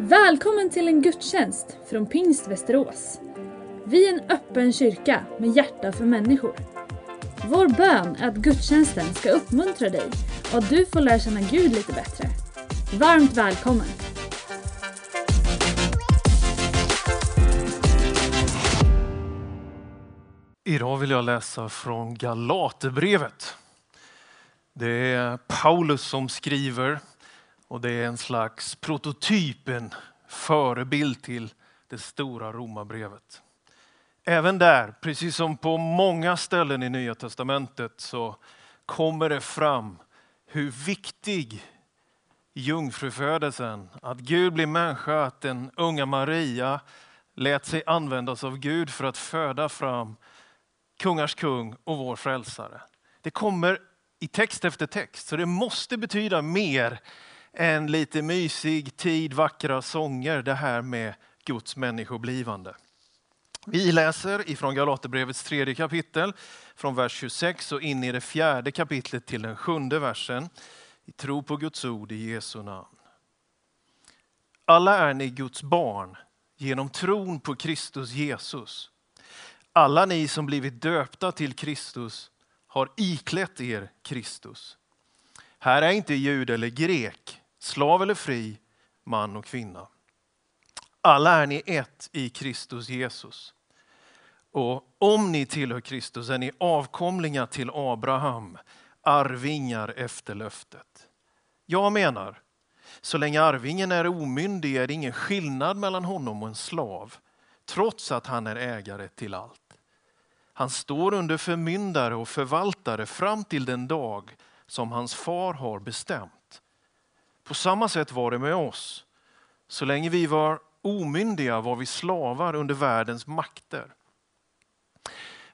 Välkommen till en gudstjänst från Pingst Västerås. Vi är en öppen kyrka med hjärta för människor. Vår bön är att gudstjänsten ska uppmuntra dig och att du får lära känna Gud lite bättre. Varmt välkommen! Idag vill jag läsa från Galaterbrevet. Det är Paulus som skriver och det är en slags prototyp, en förebild till det stora romabrevet. Även där, precis som på många ställen i Nya Testamentet, så kommer det fram hur viktig jungfrufödelsen, att Gud blir människa, att den unga Maria lät sig användas av Gud för att föda fram kungars kung och vår frälsare. Det kommer i text efter text, så det måste betyda mer en lite mysig tid, vackra sånger, det här med Guds människoblivande. Vi läser ifrån Galaterbrevets tredje kapitel, från vers 26 och in i det fjärde kapitlet till den sjunde versen. I tro på Guds ord i Jesu namn. Alla är ni Guds barn genom tron på Kristus Jesus. Alla ni som blivit döpta till Kristus har iklätt er Kristus. Här är inte jud eller grek, slav eller fri, man och kvinna. Alla är ni ett i Kristus Jesus. Och om ni tillhör Kristus är ni avkomlingar till Abraham, arvingar efter löftet. Jag menar, så länge arvingen är omyndig är det ingen skillnad mellan honom och en slav, trots att han är ägare till allt. Han står under förmyndare och förvaltare fram till den dag som hans far har bestämt. På samma sätt var det med oss. Så länge vi var omyndiga var vi slavar under världens makter.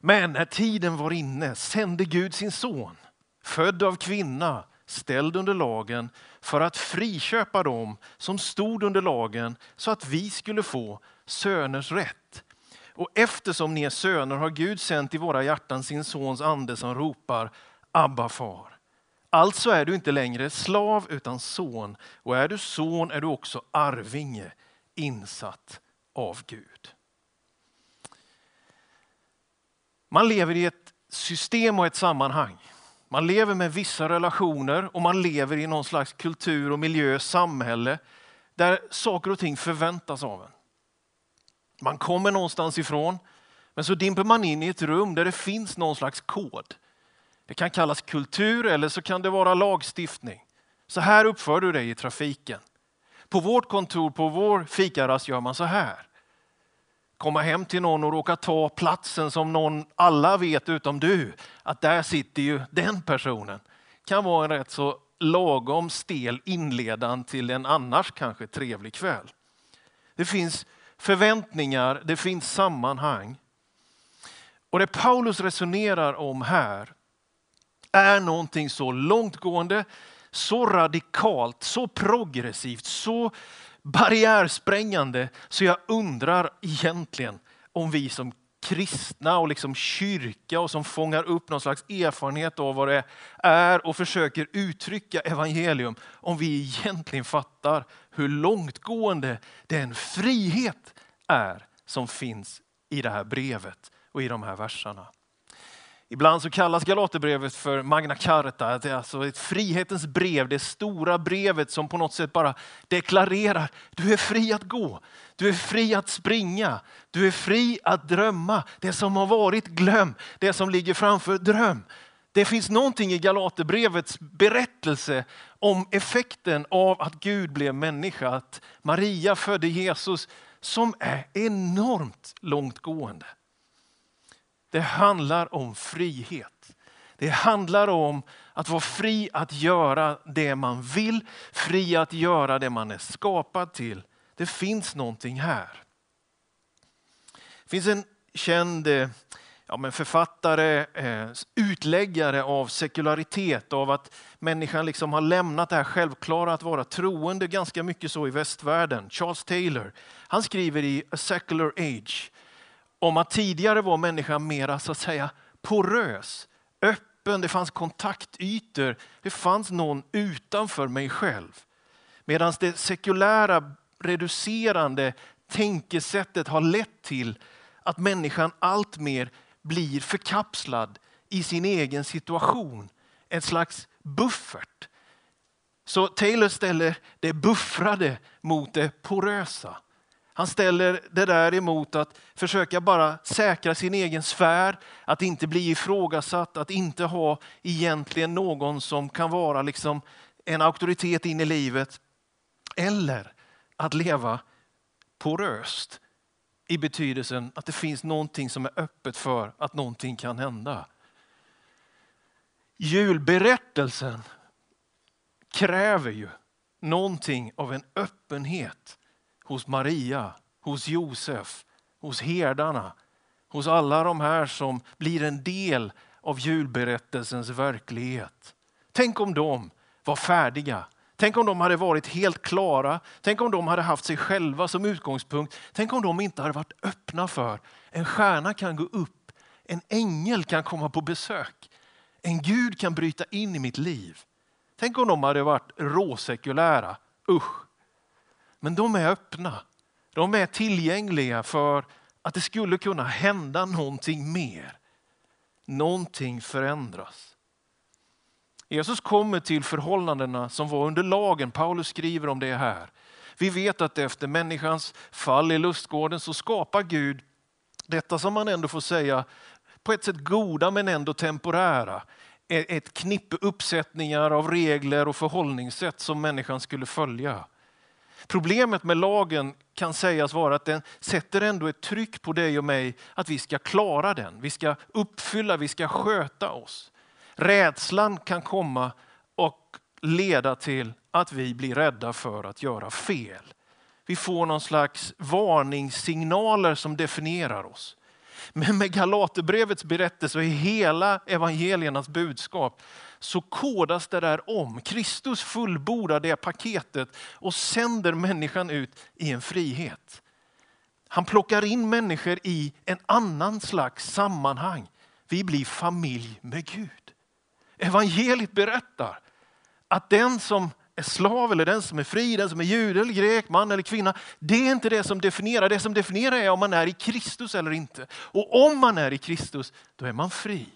Men när tiden var inne sände Gud sin son, född av kvinna, ställd under lagen, för att friköpa dem som stod under lagen så att vi skulle få söners rätt. Och eftersom ni är söner har Gud sänt i våra hjärtan sin sons ande som ropar Abba far. Alltså är du inte längre slav utan son och är du son är du också arvinge insatt av Gud. Man lever i ett system och ett sammanhang. Man lever med vissa relationer och man lever i någon slags kultur och miljö, samhälle där saker och ting förväntas av en. Man kommer någonstans ifrån, men så dimper man in i ett rum där det finns någon slags kod. Det kan kallas kultur eller så kan det vara lagstiftning. Så här uppför du dig i trafiken. På vårt kontor, på vår fikarast gör man så här. Komma hem till någon och råka ta platsen som någon, alla vet utom du, att där sitter ju den personen. Kan vara en rätt så lagom stel inledan till en annars kanske trevlig kväll. Det finns förväntningar, det finns sammanhang. Och det Paulus resonerar om här är någonting så långtgående, så radikalt, så progressivt, så barriärsprängande så jag undrar egentligen om vi som kristna och liksom kyrka och som fångar upp någon slags erfarenhet av vad det är och försöker uttrycka evangelium, om vi egentligen fattar hur långtgående den frihet är som finns i det här brevet och i de här verserna. Ibland så kallas Galaterbrevet för Magna Carta, det är alltså ett frihetens brev, det stora brevet som på något sätt bara deklarerar, du är fri att gå, du är fri att springa, du är fri att drömma. Det som har varit, glöm. Det som ligger framför, dröm. Det finns någonting i Galaterbrevets berättelse om effekten av att Gud blev människa, att Maria födde Jesus, som är enormt långtgående. Det handlar om frihet. Det handlar om att vara fri att göra det man vill, fri att göra det man är skapad till. Det finns någonting här. Det finns en känd eh, ja, men författare, eh, utläggare av sekularitet, av att människan liksom har lämnat det här självklara att vara troende ganska mycket så i västvärlden. Charles Taylor, han skriver i A Secular Age om att tidigare var människan mera så att säga porös, öppen, det fanns kontaktytor, det fanns någon utanför mig själv. Medan det sekulära reducerande tänkesättet har lett till att människan alltmer blir förkapslad i sin egen situation. En slags buffert. Så Taylor ställer det buffrade mot det porösa. Han ställer det där emot att försöka bara säkra sin egen sfär, att inte bli ifrågasatt, att inte ha egentligen någon som kan vara liksom en auktoritet in i livet. Eller att leva poröst i betydelsen att det finns någonting som är öppet för att någonting kan hända. Julberättelsen kräver ju någonting av en öppenhet hos Maria, hos Josef, hos herdarna, hos alla de här som blir en del av julberättelsens verklighet. Tänk om de var färdiga. Tänk om de hade varit helt klara. Tänk om de hade haft sig själva som utgångspunkt. Tänk om de inte hade varit öppna för en stjärna kan gå upp, en ängel kan komma på besök, en Gud kan bryta in i mitt liv. Tänk om de hade varit råsekulära. Usch. Men de är öppna. De är tillgängliga för att det skulle kunna hända någonting mer. Någonting förändras. Jesus kommer till förhållandena som var under lagen. Paulus skriver om det här. Vi vet att efter människans fall i lustgården så skapar Gud detta som man ändå får säga på ett sätt goda men ändå temporära. Ett knippe uppsättningar av regler och förhållningssätt som människan skulle följa. Problemet med lagen kan sägas vara att den sätter ändå ett tryck på dig och mig att vi ska klara den. Vi ska uppfylla, vi ska sköta oss. Rädslan kan komma och leda till att vi blir rädda för att göra fel. Vi får någon slags varningssignaler som definierar oss. Men med Galaterbrevets berättelse och i hela evangeliernas budskap så kodas det där om. Kristus fullbordar det paketet och sänder människan ut i en frihet. Han plockar in människor i en annan slags sammanhang. Vi blir familj med Gud. Evangeliet berättar att den som är slav eller den som är fri, den som är jude eller grek, man eller kvinna. Det är inte det som definierar. Det som definierar är om man är i Kristus eller inte. Och om man är i Kristus, då är man fri.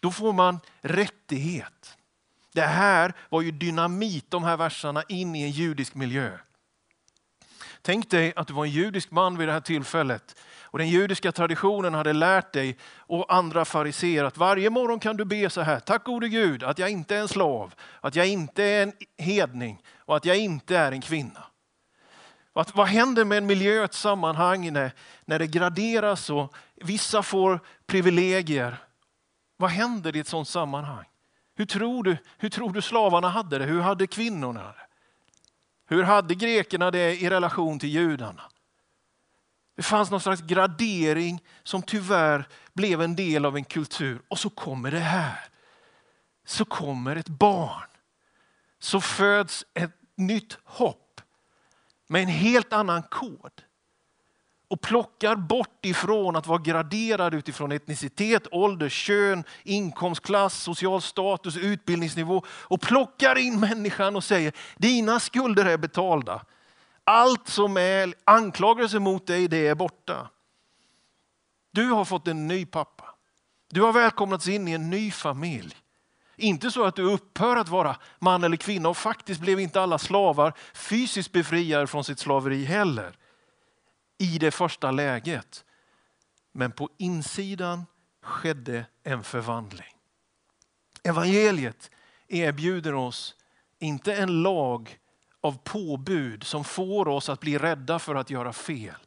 Då får man rättighet. Det här var ju dynamit, de här verserna, in i en judisk miljö. Tänk dig att du var en judisk man vid det här tillfället och den judiska traditionen hade lärt dig och andra fariser att varje morgon kan du be så här. Tack gode Gud att jag inte är en slav, att jag inte är en hedning och att jag inte är en kvinna. Att, vad händer med en miljö, ett sammanhang när, när det graderas och vissa får privilegier? Vad händer i ett sådant sammanhang? Hur tror, du, hur tror du slavarna hade det? Hur hade kvinnorna det? Hur hade grekerna det i relation till judarna? Det fanns någon slags gradering som tyvärr blev en del av en kultur. Och så kommer det här. Så kommer ett barn. Så föds ett nytt hopp med en helt annan kod. Och plockar bort ifrån att vara graderad utifrån etnicitet, ålder, kön, inkomstklass, social status, utbildningsnivå. Och plockar in människan och säger dina skulder är betalda. Allt som är anklagelse mot dig, det är borta. Du har fått en ny pappa. Du har välkomnats in i en ny familj. Inte så att du upphör att vara man eller kvinna och faktiskt blev inte alla slavar fysiskt befriade från sitt slaveri heller. I det första läget. Men på insidan skedde en förvandling. Evangeliet erbjuder oss inte en lag av påbud som får oss att bli rädda för att göra fel.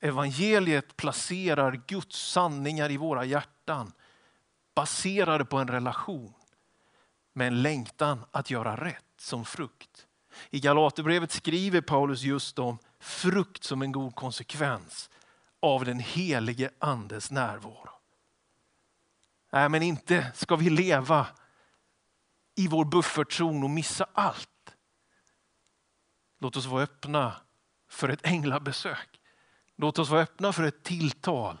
Evangeliet placerar Guds sanningar i våra hjärtan baserade på en relation med en längtan att göra rätt som frukt. I Galaterbrevet skriver Paulus just om frukt som en god konsekvens av den helige andes närvaro. Nej, men inte ska vi leva i vår buffertzon och missa allt. Låt oss vara öppna för ett änglabesök. Låt oss vara öppna för ett tilltal.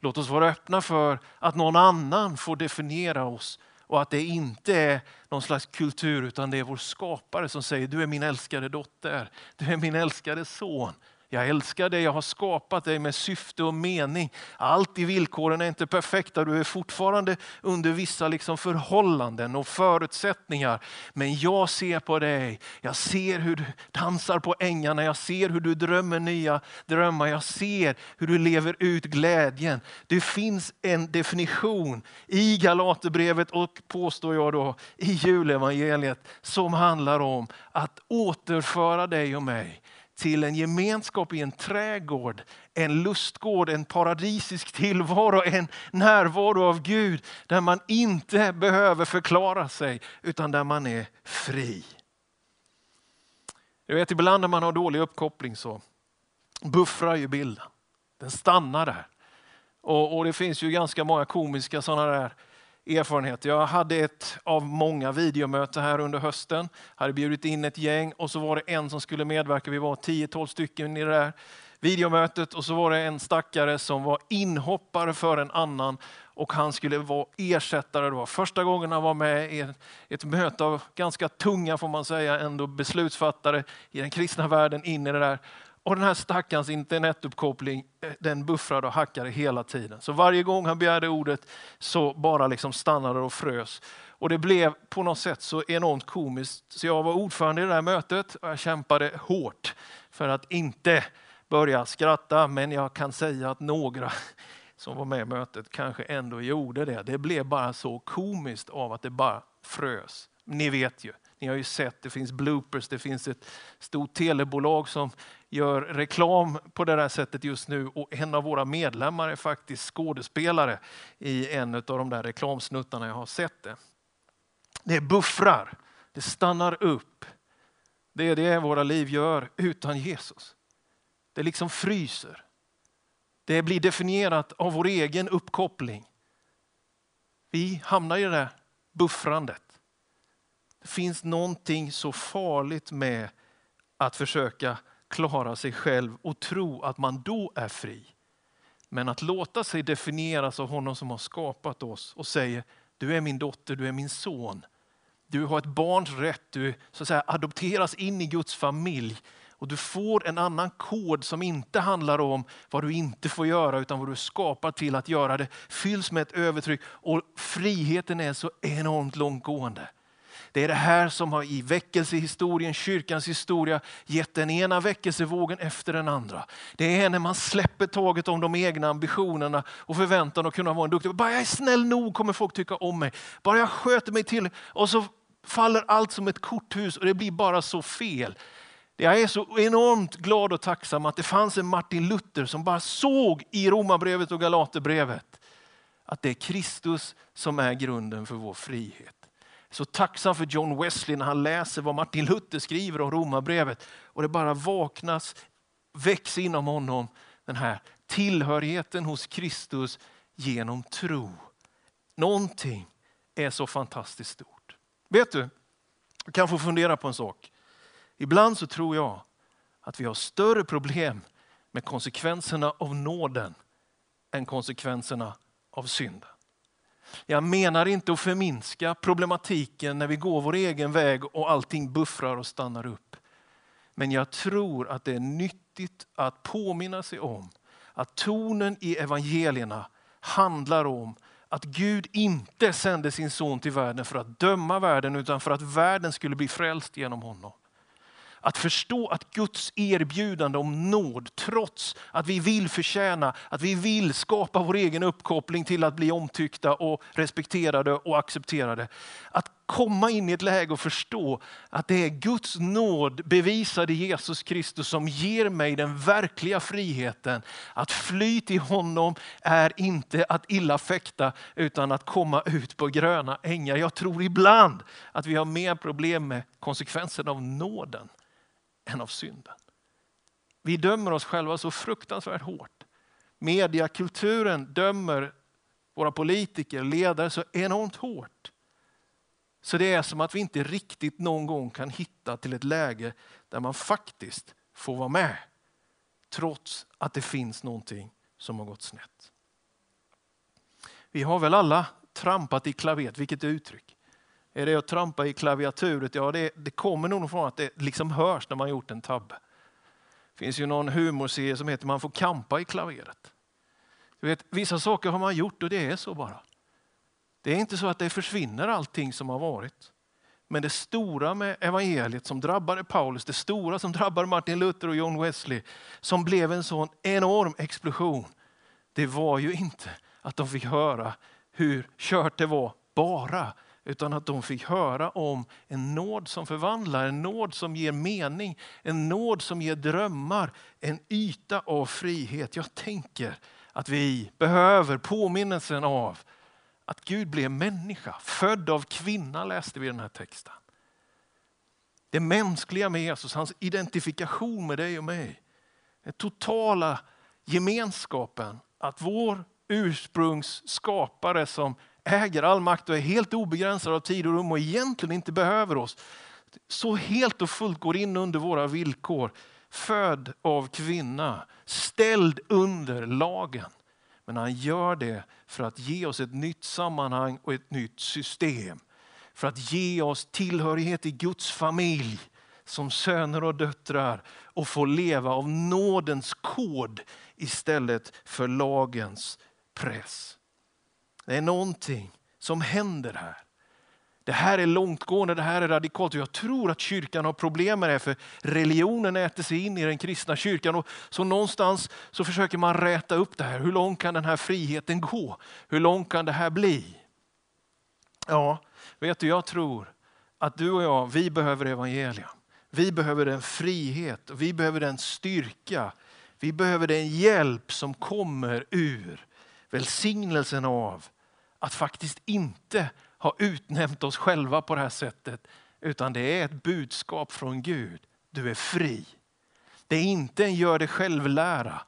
Låt oss vara öppna för att någon annan får definiera oss och att det inte är någon slags kultur utan det är vår skapare som säger du är min älskade dotter, du är min älskade son. Jag älskar dig, jag har skapat dig med syfte och mening. Allt i villkoren är inte perfekta, du är fortfarande under vissa liksom förhållanden och förutsättningar. Men jag ser på dig, jag ser hur du dansar på ängarna, jag ser hur du drömmer nya drömmar, jag ser hur du lever ut glädjen. Det finns en definition i Galaterbrevet och påstår jag då i julevangeliet som handlar om att återföra dig och mig till en gemenskap i en trädgård, en lustgård, en paradisisk tillvaro, en närvaro av Gud där man inte behöver förklara sig utan där man är fri. Jag vet ibland när man har dålig uppkoppling så buffrar ju bilden. Den stannar där. Och, och det finns ju ganska många komiska sådana där erfarenhet. Jag hade ett av många videomöten här under hösten. hade bjudit in ett gäng och så var det en som skulle medverka. Vi var 10-12 stycken i det där videomötet och så var det en stackare som var inhoppare för en annan och han skulle vara ersättare. Det var första gången han var med i ett möte av ganska tunga, får man säga, ändå beslutsfattare i den kristna världen in i det där. Och den här stackarns internetuppkoppling eh, den buffrade och hackade hela tiden. Så varje gång han begärde ordet så bara liksom stannade och frös. Och det blev på något sätt så enormt komiskt. Så jag var ordförande i det här mötet och jag kämpade hårt för att inte börja skratta. Men jag kan säga att några som var med i mötet kanske ändå gjorde det. Det blev bara så komiskt av att det bara frös. Ni vet ju, ni har ju sett, det finns bloopers, det finns ett stort telebolag som gör reklam på det där sättet just nu och en av våra medlemmar är faktiskt skådespelare i en av de där reklamsnuttarna jag har sett det. Det buffrar, det stannar upp. Det är det våra liv gör utan Jesus. Det liksom fryser. Det blir definierat av vår egen uppkoppling. Vi hamnar i det där buffrandet. Det finns någonting så farligt med att försöka klara sig själv och tro att man då är fri. Men att låta sig definieras av honom som har skapat oss och säger du är min dotter, du är min son. Du har ett barns rätt, du så att säga, adopteras in i Guds familj och du får en annan kod som inte handlar om vad du inte får göra utan vad du är skapad till att göra. Det fylls med ett övertryck och friheten är så enormt långtgående. Det är det här som har i väckelsehistorien, kyrkans historia, gett den ena väckelsevågen efter den andra. Det är när man släpper taget om de egna ambitionerna och förväntan att kunna vara en duktig. Bara jag är snäll nog kommer folk tycka om mig. Bara jag sköter mig till och så faller allt som ett korthus och det blir bara så fel. Jag är så enormt glad och tacksam att det fanns en Martin Luther som bara såg i Romarbrevet och Galaterbrevet att det är Kristus som är grunden för vår frihet så tacksam för John Wesley när han läser vad Martin Luther skriver om Romarbrevet. Och det bara vaknas, väcks inom honom den här tillhörigheten hos Kristus genom tro. Någonting är så fantastiskt stort. Vet du, du kan få fundera på en sak. Ibland så tror jag att vi har större problem med konsekvenserna av nåden än konsekvenserna av synden. Jag menar inte att förminska problematiken när vi går vår egen väg och allting buffrar och stannar upp. Men jag tror att det är nyttigt att påminna sig om att tonen i evangelierna handlar om att Gud inte sände sin son till världen för att döma världen utan för att världen skulle bli frälst genom honom. Att förstå att Guds erbjudande om nåd, trots att vi vill förtjäna, att vi vill skapa vår egen uppkoppling till att bli omtyckta och respekterade och accepterade. Att komma in i ett läge och förstå att det är Guds nåd bevisad i Jesus Kristus som ger mig den verkliga friheten. Att fly till honom är inte att illa fäkta utan att komma ut på gröna ängar. Jag tror ibland att vi har mer problem med konsekvensen av nåden än av synden. Vi dömer oss själva så fruktansvärt hårt. Mediakulturen dömer våra politiker, ledare så enormt hårt. Så det är som att vi inte riktigt någon gång kan hitta till ett läge där man faktiskt får vara med. Trots att det finns någonting som har gått snett. Vi har väl alla trampat i klaveret, vilket uttryck? Är det att trampa i klaviaturet? Ja, det, det kommer nog från att det liksom hörs när man gjort en tabbe. Det finns ju någon humorserie som heter Man får kampa i klaveret. Du vet, vissa saker har man gjort och det är så bara. Det är inte så att det försvinner allting som har varit. Men det stora med evangeliet som drabbade Paulus, det stora som drabbade Martin Luther och John Wesley, som blev en sån enorm explosion, det var ju inte att de fick höra hur kört det var bara, utan att de fick höra om en nåd som förvandlar, en nåd som ger mening, en nåd som ger drömmar, en yta av frihet. Jag tänker att vi behöver påminnelsen av att Gud blev människa, född av kvinna läste vi i den här texten. Det mänskliga med Jesus, hans identifikation med dig och mig. Den totala gemenskapen, att vår ursprungsskapare som äger all makt och är helt obegränsad av tid och rum och egentligen inte behöver oss, så helt och fullt går in under våra villkor. Född av kvinna, ställd under lagen. Men han gör det för att ge oss ett nytt sammanhang och ett nytt system. För att ge oss tillhörighet i Guds familj som söner och döttrar och få leva av nådens kod istället för lagens press. Det är någonting som händer här. Det här är långtgående, det här är radikalt. Jag tror att kyrkan har problem med det, för religionen äter sig in i den kristna kyrkan. Och så någonstans så försöker man räta upp det här. Hur långt kan den här friheten gå? Hur långt kan det här bli? Ja, vet du, jag tror att du och jag, vi behöver evangelium. Vi behöver den frihet, vi behöver den styrka, vi behöver den hjälp som kommer ur välsignelsen av att faktiskt inte ha utnämnt oss själva på det här sättet. Utan det är ett budskap från Gud. Du är fri. Det är inte en gör det själv-lära.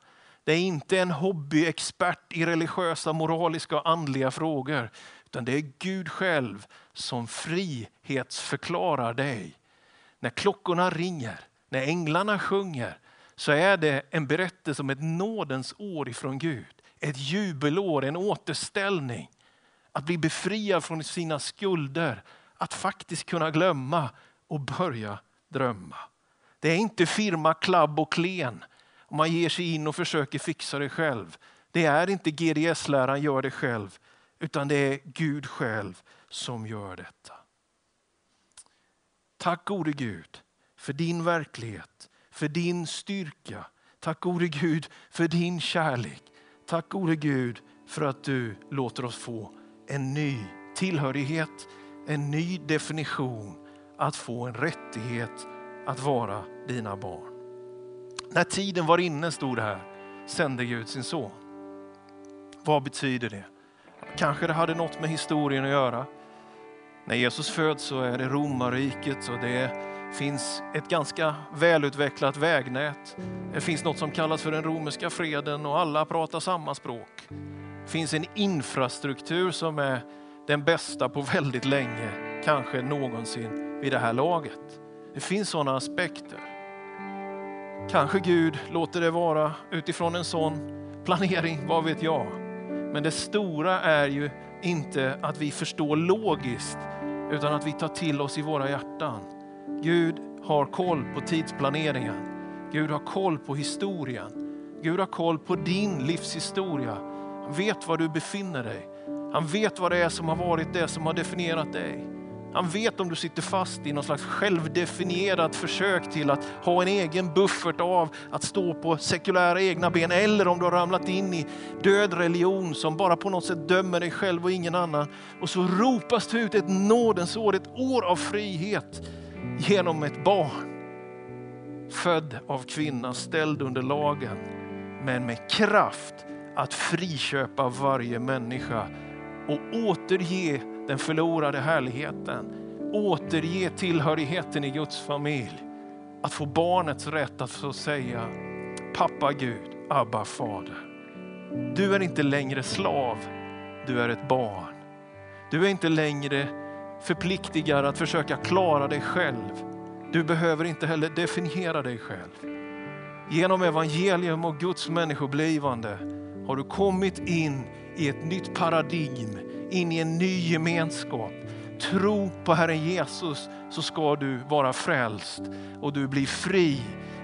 Det är inte en hobbyexpert i religiösa, moraliska och andliga frågor. Utan det är Gud själv som frihetsförklarar dig. När klockorna ringer, när änglarna sjunger så är det en berättelse om ett nådens år ifrån Gud. Ett jubelår, en återställning att bli befriad från sina skulder, att faktiskt kunna glömma och börja drömma. Det är inte firma, klabb och klen om man ger sig in och försöker fixa det själv. Det är inte GDS-läran gör det själv, utan det är Gud själv som gör detta. Tack gode Gud för din verklighet, för din styrka. Tack gode Gud för din kärlek. Tack gode Gud för att du låter oss få en ny tillhörighet, en ny definition, att få en rättighet att vara dina barn. När tiden var inne, stod det här, sände Gud sin son. Vad betyder det? Kanske det hade något med historien att göra. När Jesus föds så är det romarriket och det är finns ett ganska välutvecklat vägnät. Det finns något som kallas för den romerska freden och alla pratar samma språk Det finns en infrastruktur som är den bästa på väldigt länge, kanske någonsin vid det här laget. Det finns sådana aspekter. Kanske Gud låter det vara utifrån en sån planering, vad vet jag. Men det stora är ju inte att vi förstår logiskt, utan att vi tar till oss i våra hjärtan. Gud har koll på tidsplaneringen. Gud har koll på historien. Gud har koll på din livshistoria han vet var du befinner dig. Han vet vad det är som har varit det som har definierat dig. Han vet om du sitter fast i någon slags självdefinierat försök till att ha en egen buffert av att stå på sekulära egna ben eller om du har ramlat in i död religion som bara på något sätt dömer dig själv och ingen annan. Och så ropas det ut ett nådens år, ett år av frihet genom ett barn. Född av kvinna, ställd under lagen, men med kraft att friköpa varje människa och återge den förlorade härligheten. Återge tillhörigheten i Guds familj. Att få barnets rätt att få säga pappa Gud, Abba fader. Du är inte längre slav, du är ett barn. Du är inte längre förpliktigar att försöka klara dig själv. Du behöver inte heller definiera dig själv. Genom evangelium och Guds människoblivande har du kommit in i ett nytt paradigm, in i en ny gemenskap. Tro på Herren Jesus så ska du vara frälst och du blir fri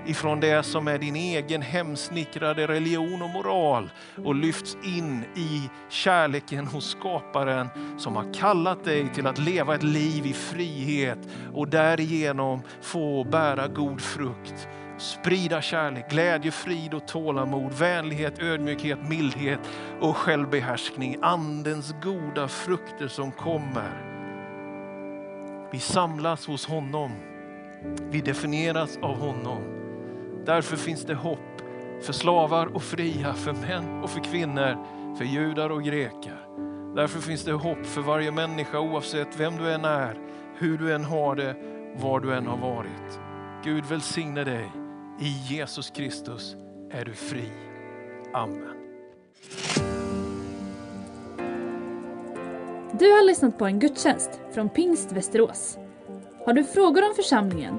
ifrån det som är din egen hemsnickrade religion och moral och lyfts in i kärleken hos skaparen som har kallat dig till att leva ett liv i frihet och därigenom få bära god frukt. Sprida kärlek, glädje, frid och tålamod, vänlighet, ödmjukhet, mildhet och självbehärskning. Andens goda frukter som kommer. Vi samlas hos honom. Vi definieras av honom. Därför finns det hopp för slavar och fria, för män och för kvinnor, för judar och greker. Därför finns det hopp för varje människa oavsett vem du än är, hur du än har det, var du än har varit. Gud välsigne dig. I Jesus Kristus är du fri. Amen. Du har lyssnat på en gudstjänst från Pingst Västerås. Har du frågor om församlingen